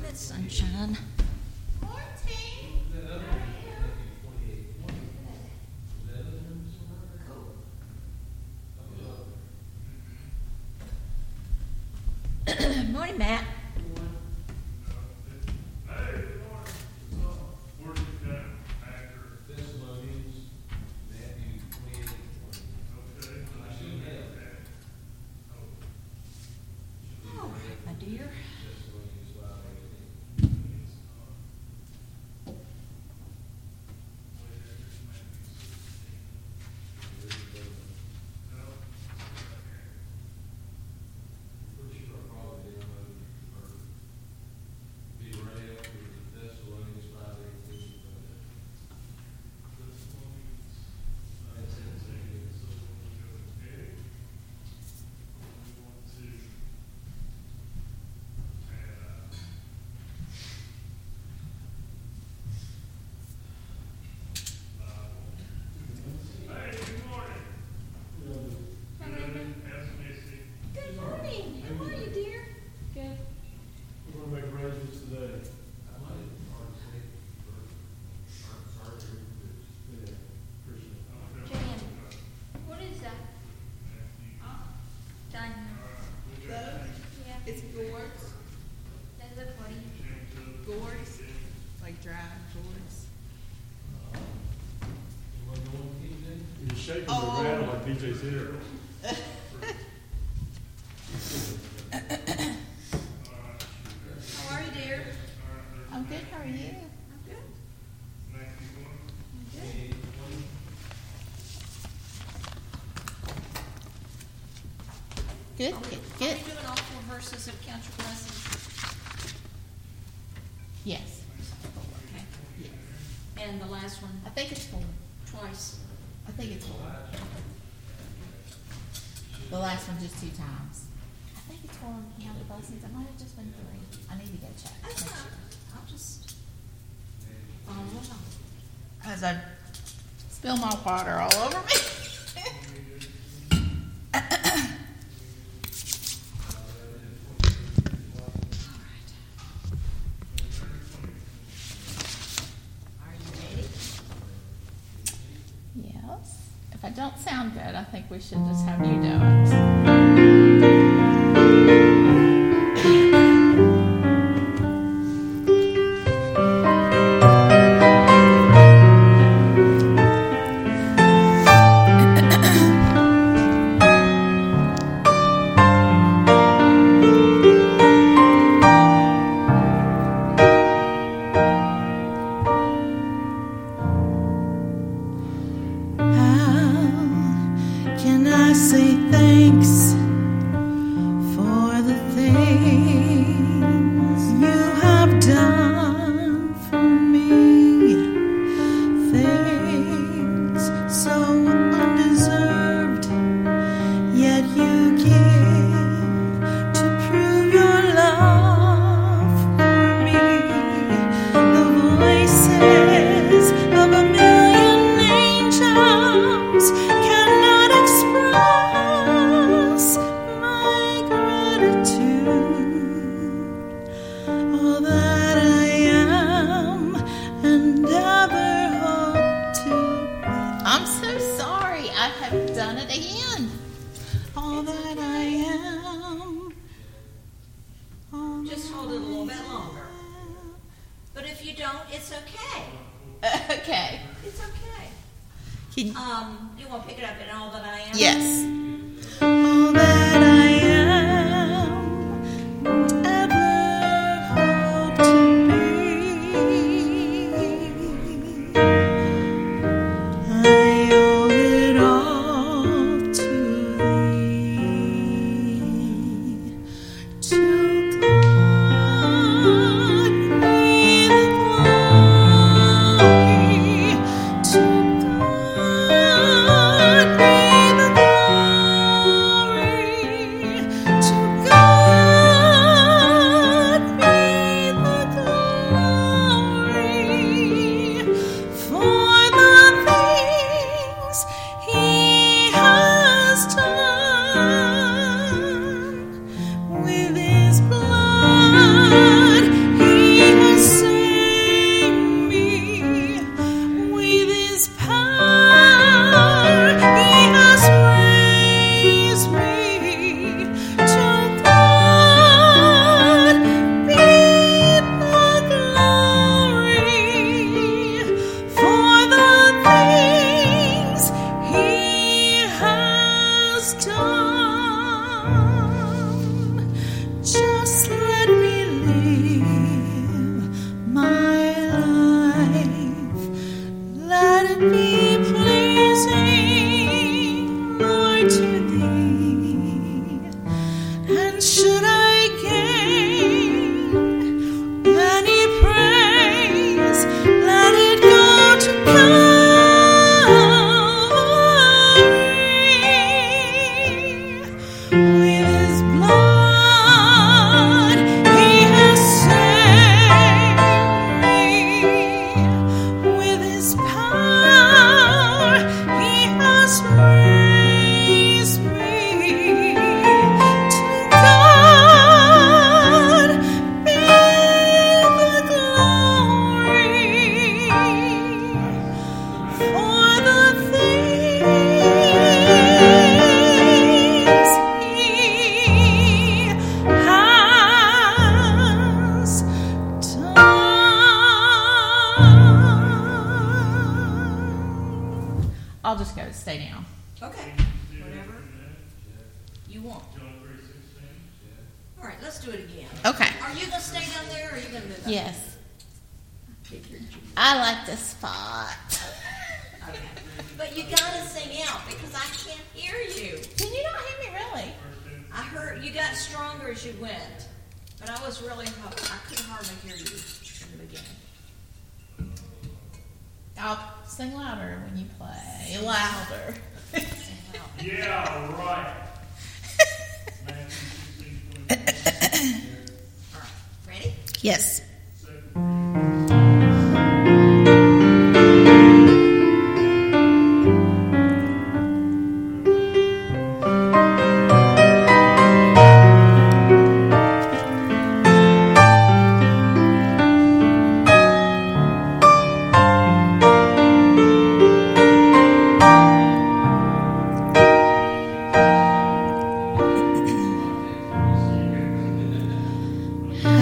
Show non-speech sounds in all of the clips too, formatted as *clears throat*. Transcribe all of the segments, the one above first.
Morning, sunshine. Morning, *clears throat* Matt. Hey, good morning. Where's it got after, okay? Oh. Oh, my dear. Hey, good morning. Good, how's Missy? Good morning. How are you, dear? Good. We're gonna make arrangements today. Yeah, appreciate it. Jan, what is that? Diamond. Yeah. It's gourds, They look funny. gourds, like dry gourds. You're shaking The ground like DJ said. How are you, dear? I'm good, how are you? I'm good. Matthew one. Good. Good, Are we- good, Are we doing all four verses of Count Your Blessings? Yes, Okay. yes. And the last one I think it's four. twice. I think it's four. The last one just two times. I think it's four count the blessings. It might have just been three. I need to go check. That's Make sure. I'll just follow along. As I spill my water all over me. All right. Are you ready? Yes. If I don't good, I think we should just have you do it.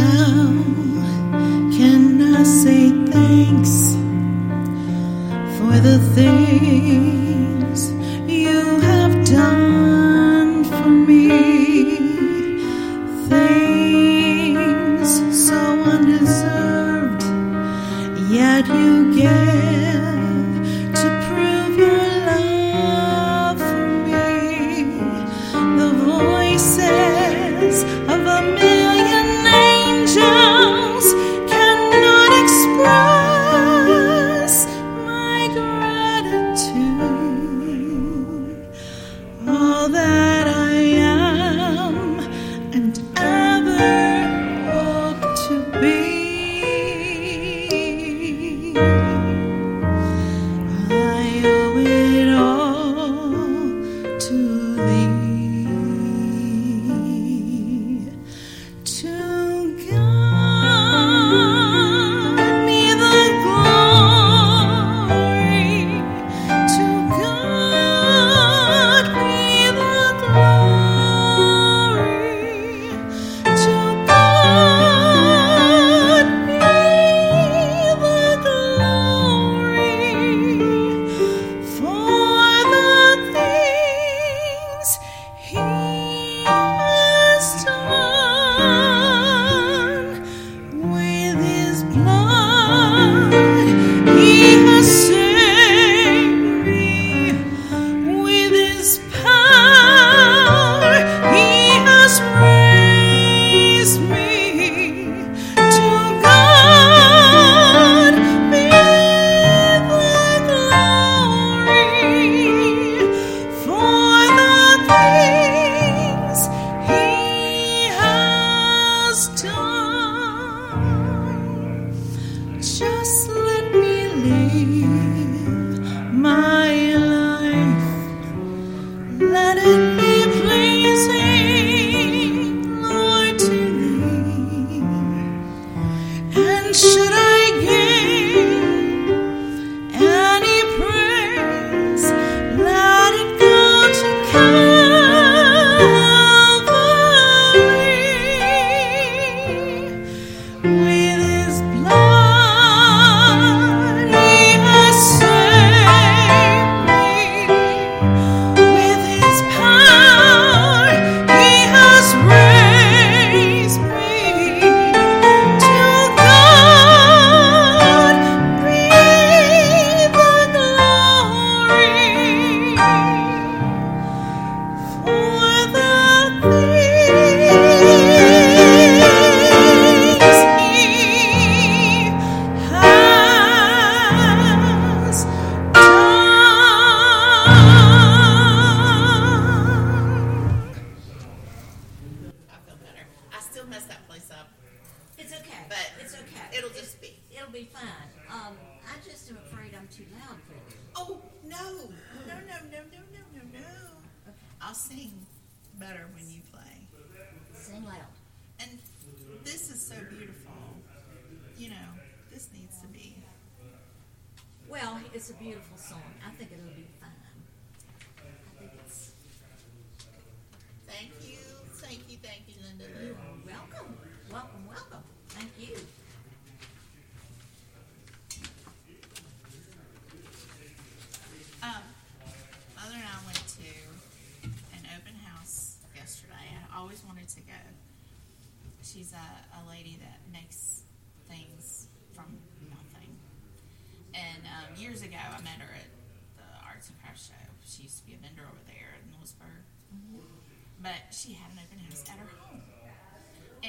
How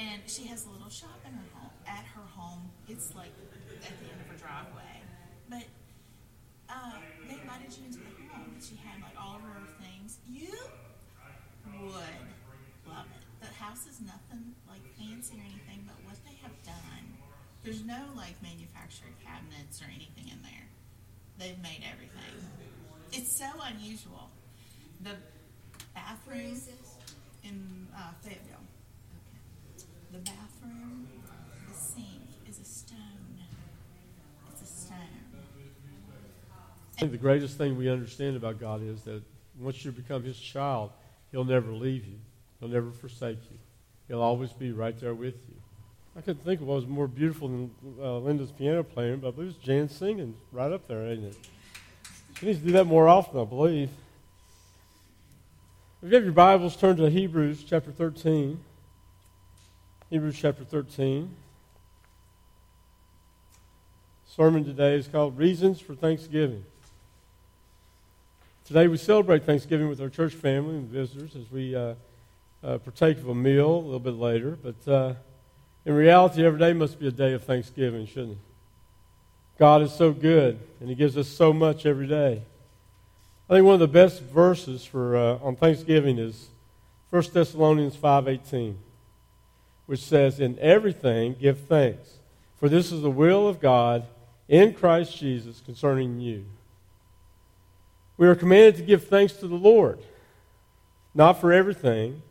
And she has a little shop in her home. At her home, it's like at the end of her driveway. But uh, they invited you into the home. And she had like all of her things. You would love it. The house is nothing like fancy or anything, but what they have done, there's no like manufactured cabinets or anything in there. They've made everything. It's so unusual. The bathroom in uh, Fayetteville. The bathroom, the sink is a stone. It's a stone. I think the greatest thing we understand about God is that once you become His child, He'll never leave you. He'll never forsake you. He'll always be right there with you. I couldn't think of what was more beautiful than uh, Linda's piano playing, but I believe it's Jan singing right up there, ain't it? She needs to do that more often, I believe. If you have your Bibles, turn to Hebrews chapter 13. Hebrews chapter 13. Sermon today is called Reasons for Thanksgiving. Today we celebrate Thanksgiving with our church family and visitors as we uh, uh, partake of a meal a little bit later. But uh, in reality, every day must be a day of Thanksgiving, shouldn't it? God is so good, and He gives us so much every day. I think one of the best verses for uh, on Thanksgiving is 1 Thessalonians 5:18, which says, "In everything give thanks, for this is the will of God in Christ Jesus concerning you." We are commanded to give thanks to the Lord, not for everything,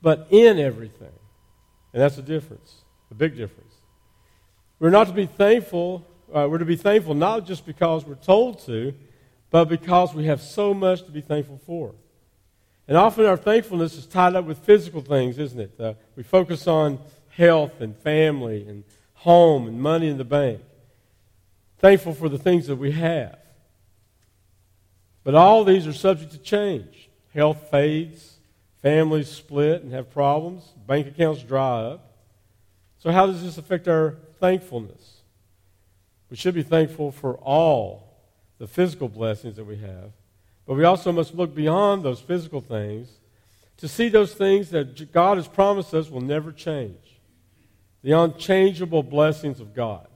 but in everything. And that's a difference, a big difference. We're not to be thankful, uh, we're to be thankful not just because we're told to, but because we have so much to be thankful for. And often our thankfulness is tied up with physical things, isn't it? Uh, we focus on health and family and home and money in the bank. Thankful for the things that we have. But all these are subject to change. Health fades, families split and have problems, bank accounts dry up. So, how does this affect our thankfulness? We should be thankful for all the physical blessings that we have, but we also must look beyond those physical things to see those things that God has promised us will never change the unchangeable blessings of God.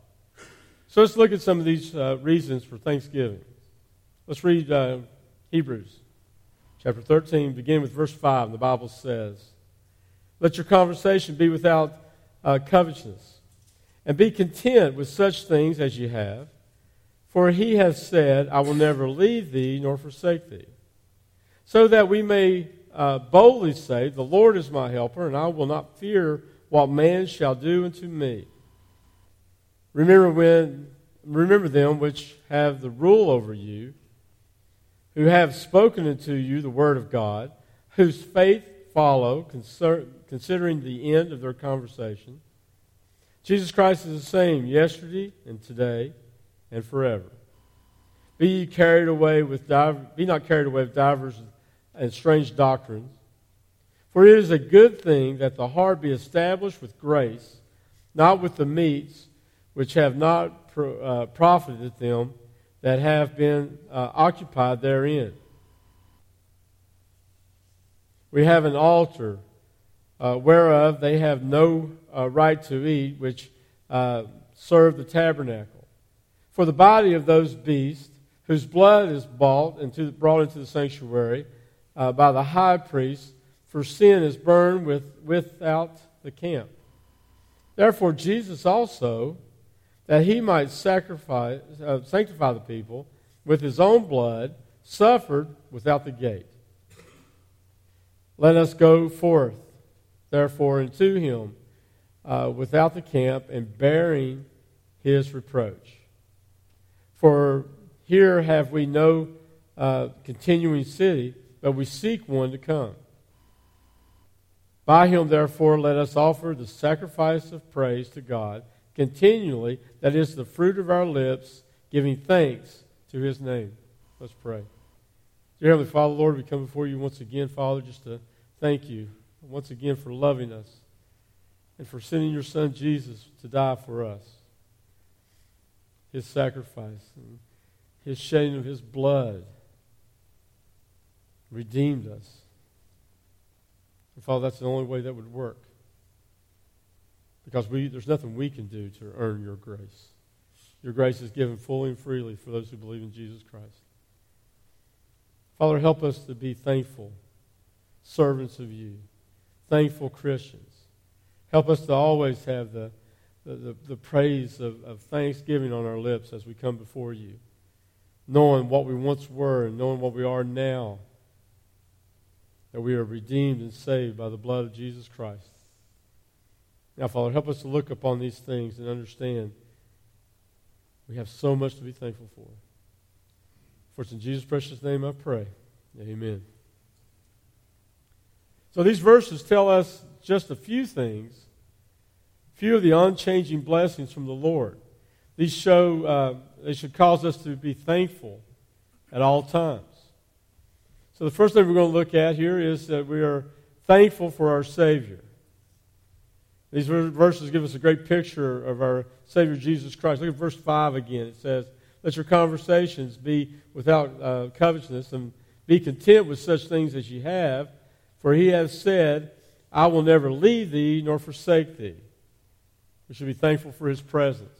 So, let's look at some of these uh, reasons for Thanksgiving. Let's read uh, Hebrews chapter 13, begin with verse 5. The Bible says, Let your conversation be without uh, covetousness, and be content with such things as you have. For he has said, I will never leave thee nor forsake thee. So that we may uh, boldly say, The Lord is my helper, and I will not fear what man shall do unto me. Remember when remember them which have the rule over you, who have spoken unto you the word of God, whose faith follow, considering the end of their conversation. Jesus Christ is the same yesterday and today and forever. Be carried away with be not carried away with divers and strange doctrines. For it is a good thing that the heart be established with grace, not with the meats which have not pro, uh, profited them that have been uh, occupied therein. We have an altar uh, whereof they have no uh, right to eat, which uh, serve the tabernacle. For the body of those beasts, whose blood is bought into, brought into the sanctuary uh, by the high priest, for sin is burned with, without the camp. Therefore, Jesus also, that he might sacrifice, uh, sanctify the people with his own blood, suffered without the gate. Let us go forth, therefore, into him uh, without the camp and bearing his reproach. For here have we no uh, continuing city, but we seek one to come. By him, therefore, let us offer the sacrifice of praise to God continually, that is the fruit of our lips, giving thanks to his name. Let's pray. Dear Heavenly Father, Lord, we come before you once again, Father, just to thank you once again for loving us and for sending your Son Jesus to die for us. His sacrifice and his shedding of his blood redeemed us. And Father, that's the only way that would work. Because we, there's nothing we can do to earn your grace. Your grace is given fully and freely for those who believe in Jesus Christ. Father, help us to be thankful servants of you, thankful Christians. Help us to always have the, the, the, the praise of, of thanksgiving on our lips as we come before you, knowing what we once were and knowing what we are now, that we are redeemed and saved by the blood of Jesus Christ. Now, Father, help us to look upon these things and understand we have so much to be thankful for. For it's in Jesus' precious name I pray. Amen. So these verses tell us just a few things, few of the unchanging blessings from the Lord. These show, uh, they should cause us to be thankful at all times. So the first thing we're going to look at here is that we are thankful for our Savior. These verses give us a great picture of our Savior Jesus Christ. Look at verse 5 again. It says, Let your conversations be without uh, covetousness and be content with such things as you have for he has said, I will never leave thee nor forsake thee. We should be thankful for his presence.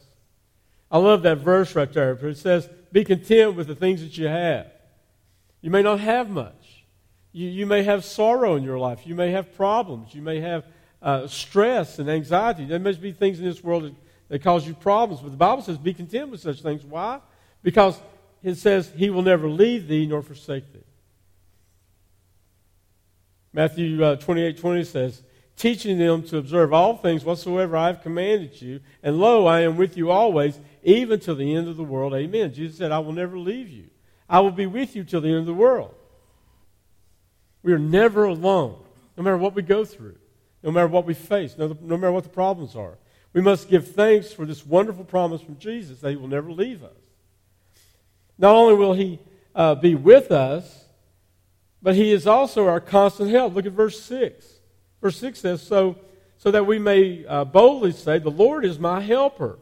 I love that verse right there. It says, Be content with the things that you have. You may not have much. You, you may have sorrow in your life. You may have problems. You may have uh, stress and anxiety. There must be things in this world that, that cause you problems. But the Bible says, Be content with such things. Why? Because it says, He will never leave thee nor forsake thee. Matthew uh, 28 20 says, Teaching them to observe all things whatsoever I have commanded you, and lo, I am with you always, even till the end of the world. Amen. Jesus said, I will never leave you. I will be with you till the end of the world. We are never alone, no matter what we go through, no matter what we face, no, no matter what the problems are. We must give thanks for this wonderful promise from Jesus that He will never leave us. Not only will He uh, be with us, but he is also our constant help. Look at verse 6. Verse 6 says, So, so that we may uh, boldly say, The Lord is my helper,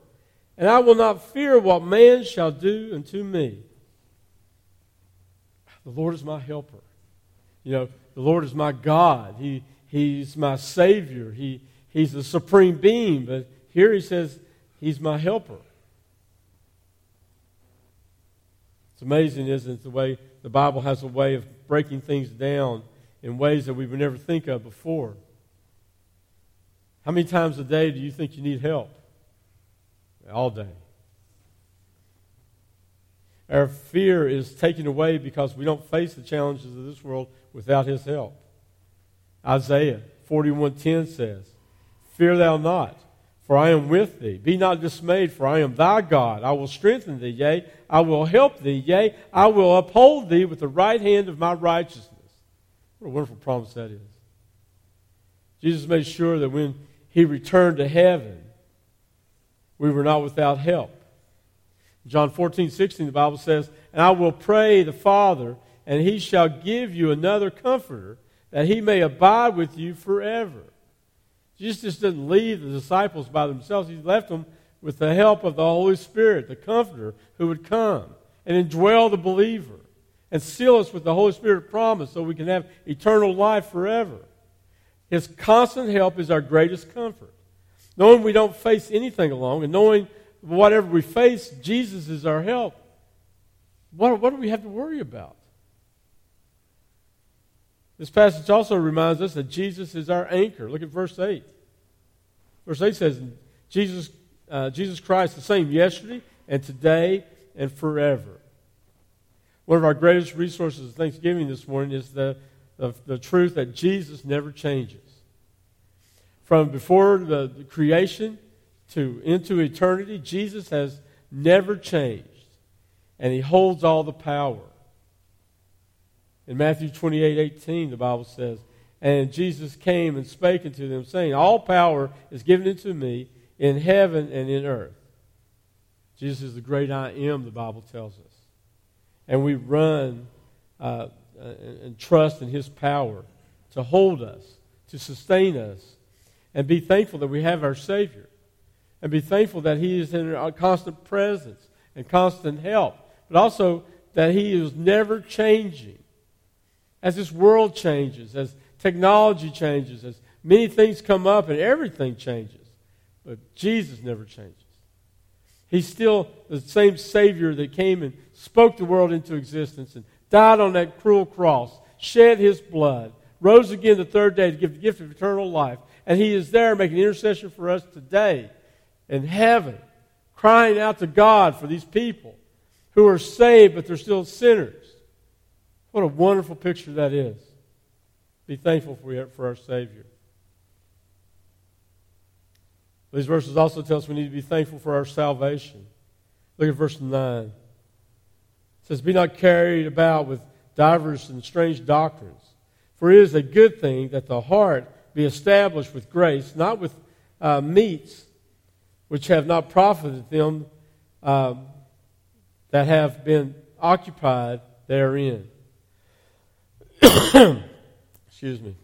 and I will not fear what man shall do unto me. The Lord is my helper. You know, the Lord is my God. He, he's my Savior. He, he's the supreme being. But here he says, He's my helper. It's amazing, isn't it, the way the Bible has a way of breaking things down in ways that we would never think of before. How many times a day do you think you need help? All day. Our fear is taken away because we don't face the challenges of this world without his help. Isaiah 41:10 says, "Fear thou not, for I am with thee. Be not dismayed, for I am thy God. I will strengthen thee, yea, I will help thee, yea, I will uphold thee with the right hand of my righteousness." What a wonderful promise that is. Jesus made sure that when he returned to heaven, we were not without help. John 14, 16, the Bible says, And I will pray the Father, and he shall give you another comforter, that he may abide with you forever. Jesus didn't leave the disciples by themselves. He left them with the help of the Holy Spirit, the comforter who would come and indwell the believer and seal us with the Holy Spirit promise so we can have eternal life forever. His constant help is our greatest comfort. Knowing we don't face anything alone and knowing whatever we face, Jesus is our help. What, what do we have to worry about? This passage also reminds us that Jesus is our anchor. Look at verse 8. Verse 8 says, Jesus, uh, Jesus Christ, the same yesterday and today and forever. One of our greatest resources of Thanksgiving this morning is the, the, the truth that Jesus never changes. From before the, the creation to into eternity, Jesus has never changed, and he holds all the power. In Matthew 28 18, the Bible says, And Jesus came and spake unto them, saying, All power is given unto me in heaven and in earth. Jesus is the great I am, the Bible tells us. And we run uh, Uh, and trust in his power to hold us, to sustain us, and be thankful that we have our Savior. And be thankful that he is in our constant presence and constant help. But also that he is never changing as this world changes, as technology changes, as many things come up and everything changes. But Jesus never changes. He's still the same Savior that came and spoke the world into existence and died on that cruel cross, shed his blood, rose again the third day to give the gift of eternal life. And he is there making intercession for us today in heaven, crying out to God for these people who are saved, but they're still sinners. What a wonderful picture that is. Be thankful for, for our Savior. These verses also tell us we need to be thankful for our salvation. Look at verse 9. It says, Be not carried about with divers and strange doctrines, for it is a good thing that the heart be established with grace, not with uh, meats which have not profited them um, that have been occupied therein. *coughs* Excuse me.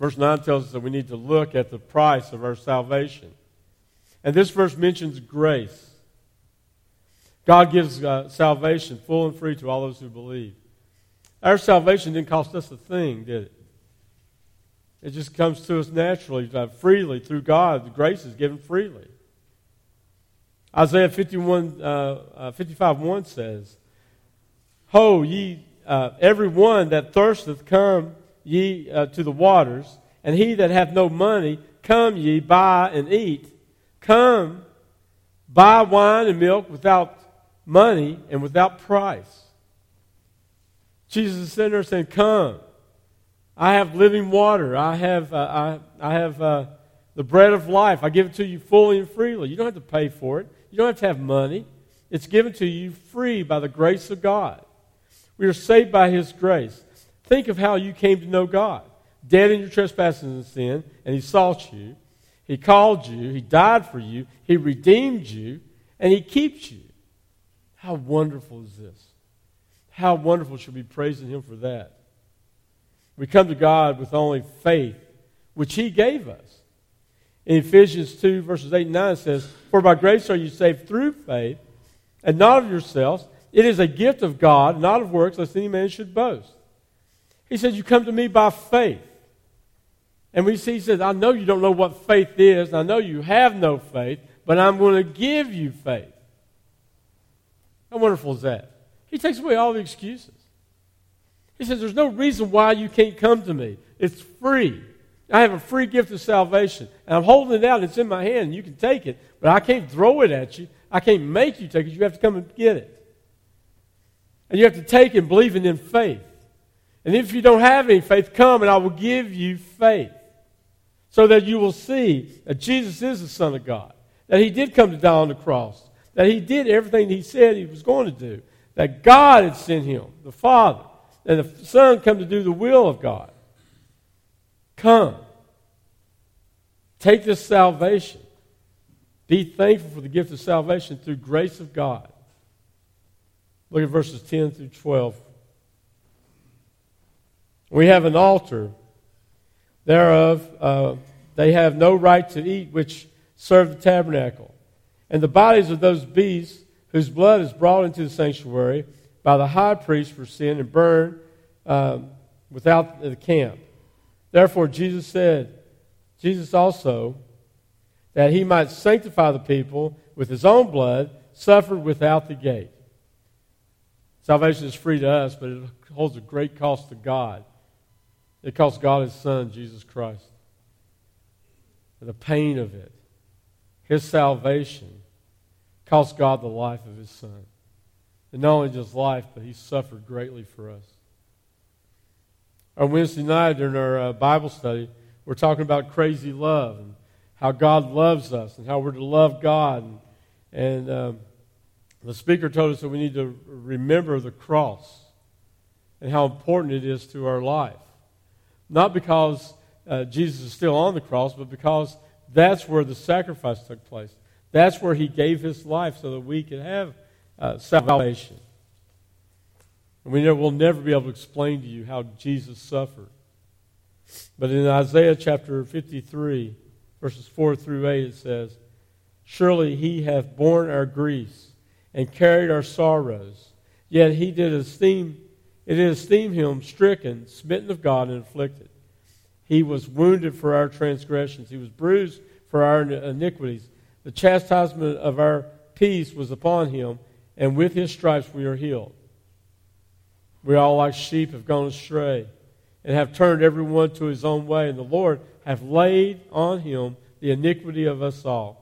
Verse 9 tells us that we need to look at the price of our salvation. And this verse mentions grace. God gives uh, salvation full and free to all those who believe. Our salvation didn't cost us a thing, did it? It just comes to us naturally, uh, freely, through God. The grace is given freely. Isaiah 51, uh, uh, 55 1 says, Ho, ye, uh, every one that thirsteth, come ye uh, to the waters, and he that hath no money, come ye, buy and eat. Come, buy wine and milk without money and without price. Jesus is sitting there saying, Come. I have living water. I have, uh, I, I have uh, the bread of life. I give it to you fully and freely. You don't have to pay for it, you don't have to have money. It's given to you free by the grace of God. We are saved by His grace. Think of how you came to know God. Dead in your trespasses and sin, and He sought you. He called you. He died for you. He redeemed you, and He keeps you. How wonderful is this? How wonderful should we be praising Him for that? We come to God with only faith, which He gave us. In Ephesians 2, verses 8 and 9 says, For by grace are you saved through faith, and not of yourselves. It is a gift of God, not of works, lest any man should boast. He says, You come to me by faith. And we see, he says, I know you don't know what faith is, and I know you have no faith, but I'm going to give you faith. How wonderful is that? He takes away all the excuses. He says, There's no reason why you can't come to me. It's free. I have a free gift of salvation. And I'm holding it out. It's in my hand. You can take it, but I can't throw it at you. I can't make you take it. You have to come and get it. And you have to take it believing in faith. And if you don't have any faith, come and I will give you faith. So that you will see that Jesus is the Son of God. That He did come to die on the cross. That He did everything He said He was going to do. That God had sent Him, the Father. And the Son come to do the will of God. Come. Take this salvation. Be thankful for the gift of salvation through grace of God. Look at verses 10 through 12. We have an altar thereof. Uh, they have no right to eat, which serve the tabernacle. And the bodies of those beasts whose blood is brought into the sanctuary by the high priest for sin and burned um, without the camp. Therefore, Jesus said, Jesus also, that he might sanctify the people with his own blood, suffered without the gate. Salvation is free to us, but it holds a great cost to God. It cost God his Son, Jesus Christ. The pain of it, his salvation, cost God the life of his Son. And not only just life, but he suffered greatly for us. On Wednesday night during our uh, Bible study, we're talking about crazy love and how God loves us and how we're to love God. And, and um, the speaker told us that we need to remember the cross and how important it is to our life. Not because uh, Jesus is still on the cross, but because that's where the sacrifice took place. That's where he gave his life so that we could have uh, salvation. And we will never be able to explain to you how Jesus suffered. But in Isaiah chapter 53, verses 4 through 8, it says, Surely he hath borne our griefs and carried our sorrows. Yet he did esteem, it did esteem him stricken, smitten of God, and afflicted. He was wounded for our transgressions. He was bruised for our iniquities. The chastisement of our peace was upon him, and with his stripes we are healed. We all, like sheep, have gone astray and have turned everyone to his own way, and the Lord hath laid on him the iniquity of us all.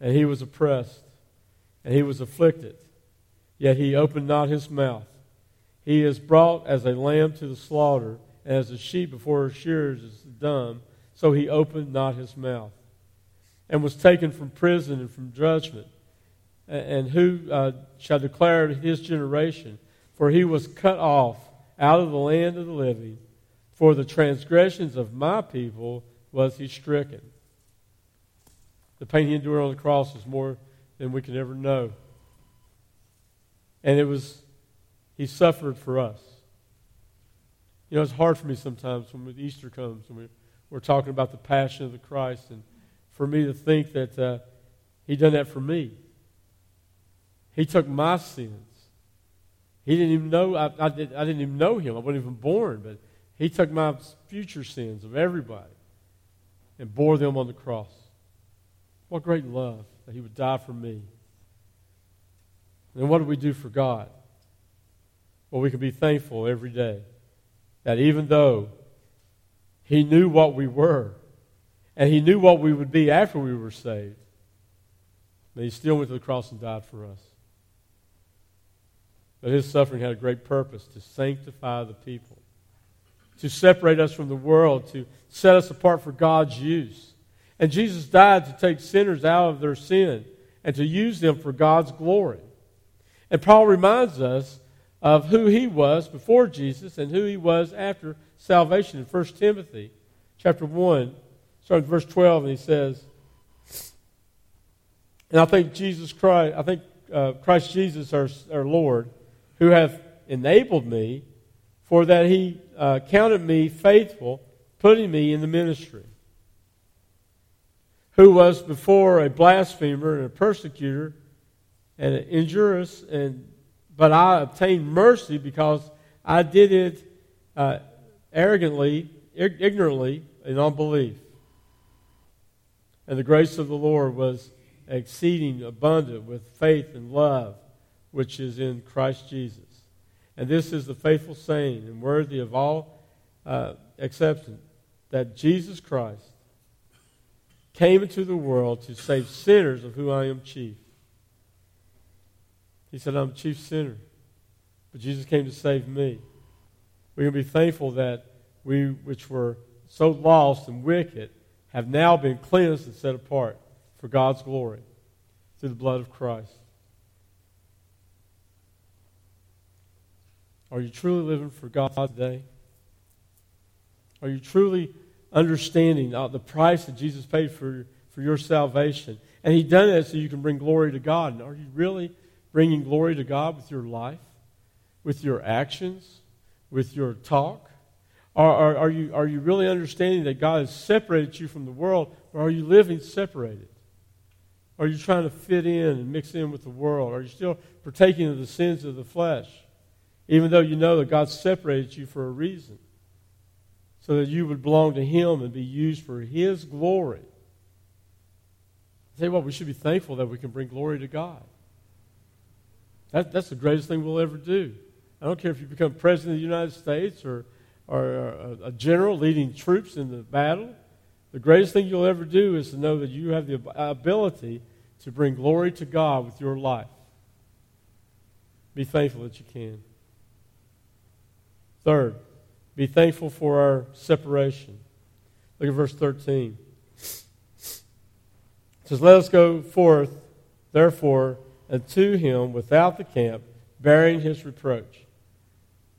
And he was oppressed, and he was afflicted, yet he opened not his mouth. He is brought as a lamb to the slaughter, and as a sheep before her shearers is dumb, so he opened not his mouth. And was taken from prison and from judgment. And who uh, shall declare his generation? For he was cut off out of the land of the living. For the transgressions of my people was he stricken. The pain he endured on the cross is more than we can ever know. And it was, he suffered for us. You know, it's hard for me sometimes when Easter comes and we're talking about the passion of the Christ, and for me to think that uh, he done that for me. He took my sins. He didn't even know, I, I, did, I didn't even know him. I wasn't even born, but he took my future sins of everybody and bore them on the cross. What great love that he would die for me. And what do we do for God? Well, we can be thankful every day that even though he knew what we were, and he knew what we would be after we were saved, that he still went to the cross and died for us. But his suffering had a great purpose to sanctify the people, to separate us from the world, to set us apart for God's use. And Jesus died to take sinners out of their sin and to use them for God's glory. And Paul reminds us of who he was before Jesus and who he was after salvation in 1 Timothy chapter 1, starting verse 12, and he says, and I think Jesus Christ, I think uh, Christ Jesus, our, our Lord, who hath enabled me, for that he uh, counted me faithful, putting me in the ministry. Who was before a blasphemer and a persecutor and an injurious, and but I obtained mercy because I did it uh, arrogantly, ignorantly, in unbelief. And the grace of the Lord was exceeding abundant with faith and love which is in Christ Jesus. And this is the faithful saying and worthy of all uh, acceptance that Jesus Christ came into the world to save sinners, of whom I am chief. He said, I'm a chief sinner. But Jesus came to save me. We can be thankful that we, which were so lost and wicked, have now been cleansed and set apart for God's glory through the blood of Christ. Are you truly living for God today? Are you truly understanding uh, the price that Jesus paid for, for your salvation? And He done it so you can bring glory to God. And are you really bringing glory to God with your life, with your actions, with your talk? Are, are, are, you, are you really understanding that God has separated you from the world, or are you living separated? Are you trying to fit in and mix in with the world? Are you still partaking of the sins of the flesh, even though you know that God separated you for a reason? So that you would belong to Him and be used for His glory. I tell you what, we should be thankful that we can bring glory to God. That, that's the greatest thing we'll ever do. I don't care if you become president of the United States or, or a, a general leading troops in the battle. The greatest thing you'll ever do is to know that you have the ability to bring glory to God with your life. Be thankful that you can. Third, be thankful for our separation. Look at verse 13. It says, Let us go forth, therefore, unto him without the camp, bearing his reproach.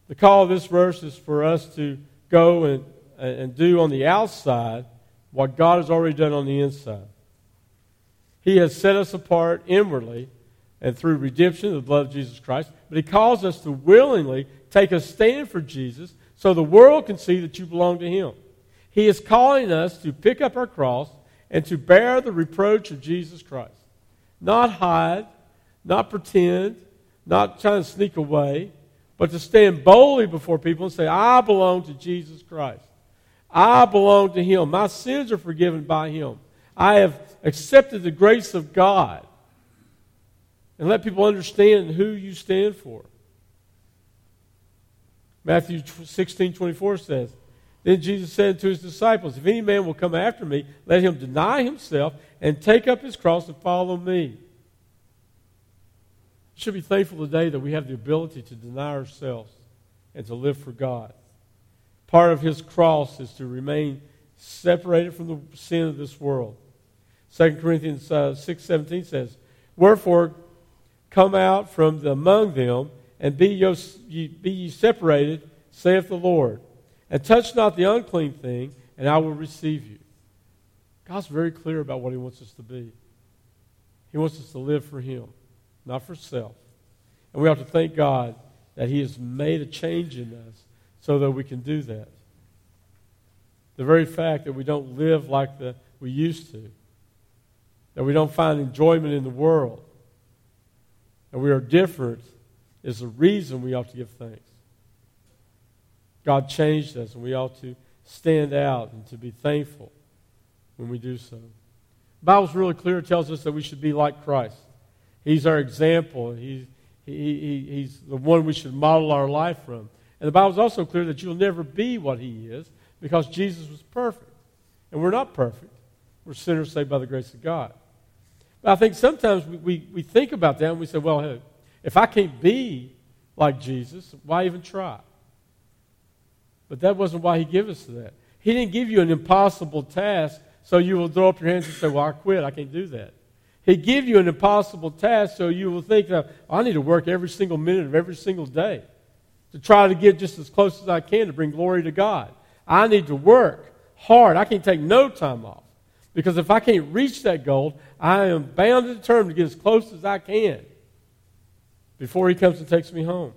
The call of this verse is for us to go and, and do on the outside what God has already done on the inside. He has set us apart inwardly and through redemption, of the blood of Jesus Christ, but He calls us to willingly take a stand for Jesus so the world can see that you belong to Him. He is calling us to pick up our cross and to bear the reproach of Jesus Christ. Not hide, not pretend, not trying to sneak away, but to stand boldly before people and say, I belong to Jesus Christ. I belong to Him. My sins are forgiven by Him. I have accepted the grace of God. And let people understand who you stand for. Matthew 16 24 says, Then Jesus said to his disciples, If any man will come after me, let him deny himself and take up his cross and follow me. Should be thankful today that we have the ability to deny ourselves and to live for God. Part of his cross is to remain separated from the sin of this world. 2 Corinthians uh, 6 17 says, Wherefore come out from the, among them, and be, yo, be ye separated, saith the Lord. And touch not the unclean thing, and I will receive you. God's very clear about what He wants us to be. He wants us to live for Him, not for self. And we have to thank God that He has made a change in us so that we can do that. The very fact that we don't live like the, we used to, that we don't find enjoyment in the world, that we are different, is the reason we ought to give thanks. God changed us, and we ought to stand out and to be thankful when we do so. The Bible's really clear. It tells us that we should be like Christ. He's our example. He's, he, he, he's the one we should model our life from. And the Bible's also clear that you'll never be what he is because Jesus was perfect. And we're not perfect. We're sinners saved by the grace of God. But I think sometimes we, we, we think about that and we say, well, hey, if I can't be like Jesus, why even try? But that wasn't why he gave us that. He didn't give you an impossible task so you will throw up your hands and say, well, I quit. I can't do that. He give you an impossible task so you will think, that, I need to work every single minute of every single day to try to get just as close as I can to bring glory to God. I need to work hard. I can't take no time off. Because if I can't reach that goal, I am bound and determined to get as close as I can before he comes and takes me home.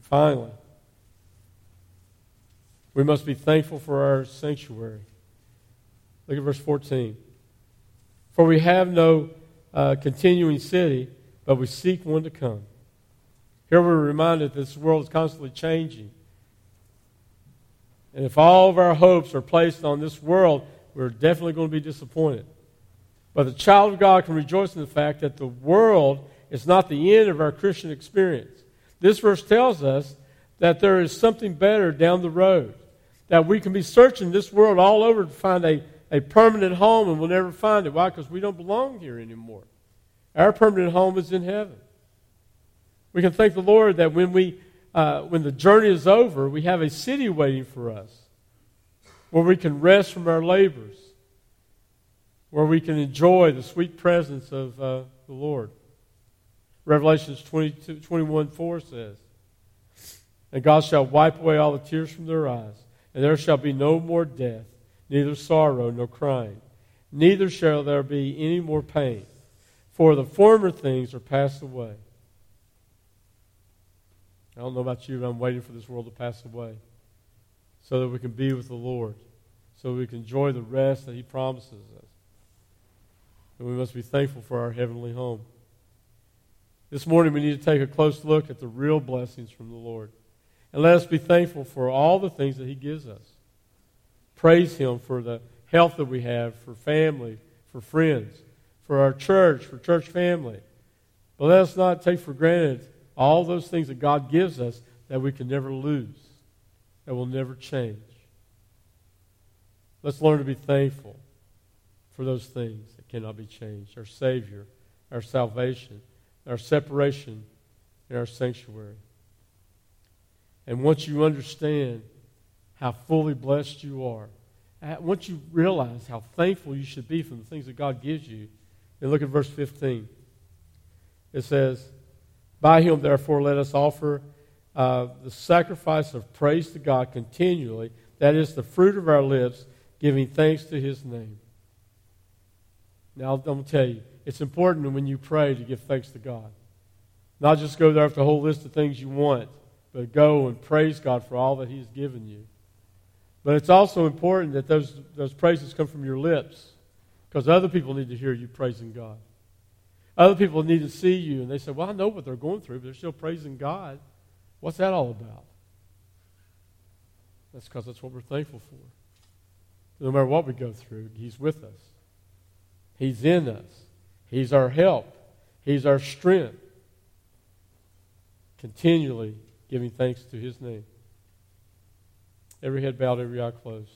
Finally, we must be thankful for our sanctuary. Look at verse 14. For we have no uh, continuing city, but we seek one to come. Here we're reminded that this world is constantly changing. And if all of our hopes are placed on this world, we're definitely going to be disappointed. But the child of God can rejoice in the fact that the world is not the end of our Christian experience. This verse tells us that there is something better down the road. That we can be searching this world all over to find a, a permanent home and we'll never find it. Why? Because we don't belong here anymore. Our permanent home is in heaven. We can thank the Lord that when, we, uh, when the journey is over, we have a city waiting for us where we can rest from our labors, where we can enjoy the sweet presence of uh, the Lord. Revelations 22, 21 4 says, And God shall wipe away all the tears from their eyes, and there shall be no more death, neither sorrow nor crying, neither shall there be any more pain, for the former things are passed away. I don't know about you, but I'm waiting for this world to pass away so that we can be with the Lord, so we can enjoy the rest that He promises us. And we must be thankful for our heavenly home. This morning, we need to take a close look at the real blessings from the Lord. And let us be thankful for all the things that He gives us. Praise Him for the health that we have, for family, for friends, for our church, for church family. But let us not take for granted all those things that God gives us that we can never lose, that will never change. Let's learn to be thankful for those things that cannot be changed our Savior, our salvation, our separation, and our sanctuary. And once you understand how fully blessed you are, once you realize how thankful you should be for the things that God gives you, then look at verse 15. It says, By him, therefore, let us offer uh, the sacrifice of praise to God continually. That is the fruit of our lips, giving thanks to his name. Now, I'm going to tell you, it's important when you pray to give thanks to God. Not just go there with a whole list of things you want, but go and praise God for all that He's given you. But it's also important that those, those praises come from your lips because other people need to hear you praising God. Other people need to see you and they say, Well, I know what they're going through, but they're still praising God. What's that all about? That's because that's what we're thankful for. No matter what we go through, He's with us, He's in us, He's our help, He's our strength. Continually giving thanks to His name. Every head bowed, every eye closed.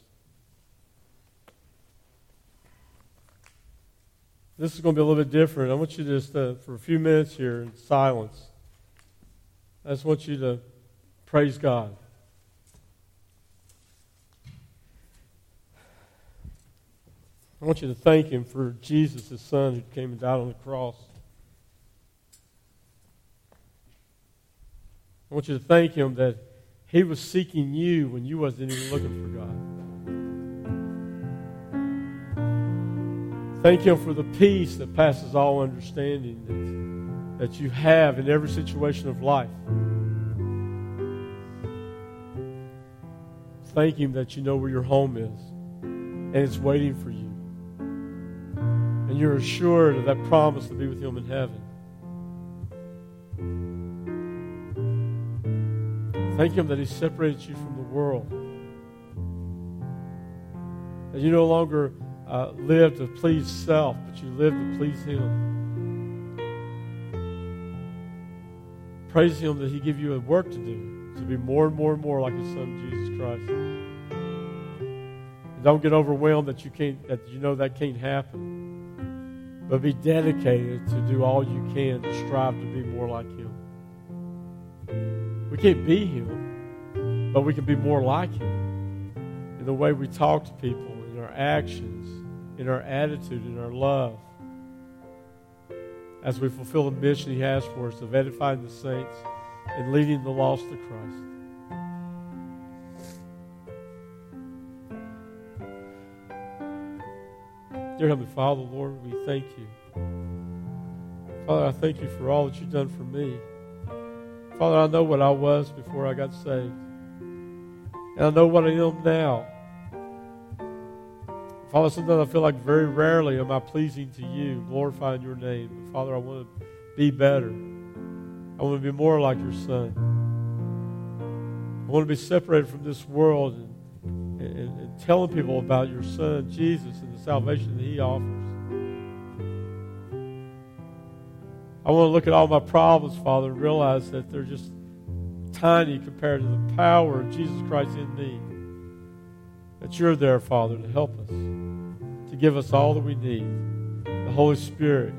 This is going to be a little bit different. I want you to just, uh, for a few minutes here in silence, I just want you to praise God. I want you to thank Him for Jesus, His Son, who came and died on the cross. I want you to thank Him that He was seeking you when you wasn't even looking for God. Thank Him for the peace that passes all understanding that, that you have in every situation of life. Thank Him that you know where your home is and it's waiting for you. And you're assured of that promise to be with Him in heaven. Thank Him that He separated you from the world. That you no longer uh, live to please self, but you live to please Him. Praise Him that He give you a work to do, to be more and more and more like His Son Jesus Christ. And don't get overwhelmed that you can't, that you know that can't happen. But be dedicated to do all you can to strive to be more like Him. We can't be Him, but we can be more like Him in the way we talk to people, in our actions, in our attitude, in our love. As we fulfill the mission He has for us of edifying the saints and leading the lost to Christ. Dear Heavenly Father, Lord, we thank you. Father, I thank you for all that you've done for me. Father, I know what I was before I got saved. And I know what I am now. Father, sometimes I feel like very rarely am I pleasing to you, glorifying your name. But Father, I want to be better. I want to be more like your Son. I want to be separated from this world and, and, and telling people about your Son, Jesus, and the salvation that He offers. I want to look at all my problems, Father, and realize that they're just tiny compared to the power of Jesus Christ in me. That you're there, Father, to help us, to give us all that we need. The Holy Spirit,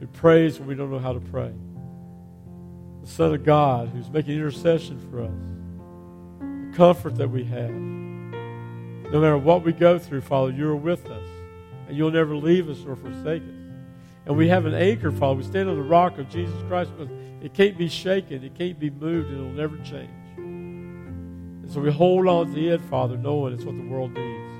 who prays when we don't know how to pray. The Son of God, who's making intercession for us. The comfort that we have. No matter what we go through, Father, you're with us. And you'll never leave us or forsake us. And we have an anchor, Father. We stand on the rock of Jesus Christ it can't be shaken, it can't be moved, and it'll never change. And so we hold on to it, Father, knowing it's what the world needs.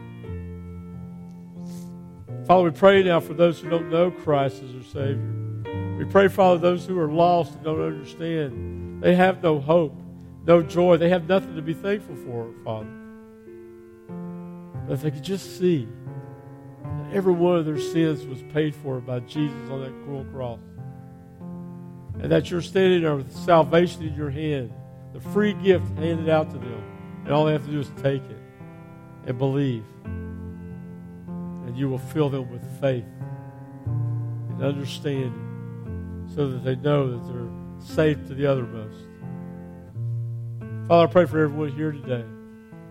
Father, we pray now for those who don't know Christ as their Savior. We pray, Father, those who are lost and don't understand. They have no hope, no joy. They have nothing to be thankful for, Father. But if they could just see every one of their sins was paid for by Jesus on that cruel cross, and that you're standing there with salvation in your hand, the free gift handed out to them, and all they have to do is take it and believe. And you will fill them with faith and understanding so that they know that they're safe to the uttermost. Father, I pray for everyone here today.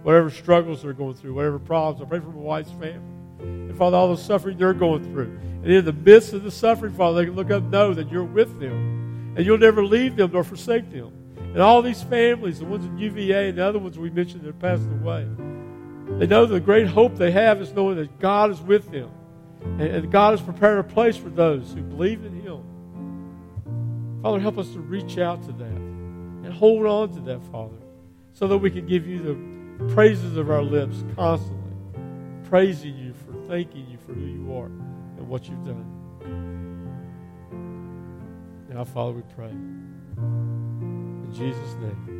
Whatever struggles they're going through, whatever problems, I pray for my wife's family. And Father, all the suffering they're going through. And in the midst of the suffering, Father, they can look up and know that you're with them. And you'll never leave them nor forsake them. And all these families, the ones in UVA and the other ones we mentioned that passed away, they know the great hope they have is knowing that God is with them. And, God has prepared a place for those who believe in Him. Father, help us to reach out to that and hold on to that, Father, so that we can give you the praises of our lips constantly, praising you thanking you for who you are and what you've done. Now, Father, we pray. In Jesus' name.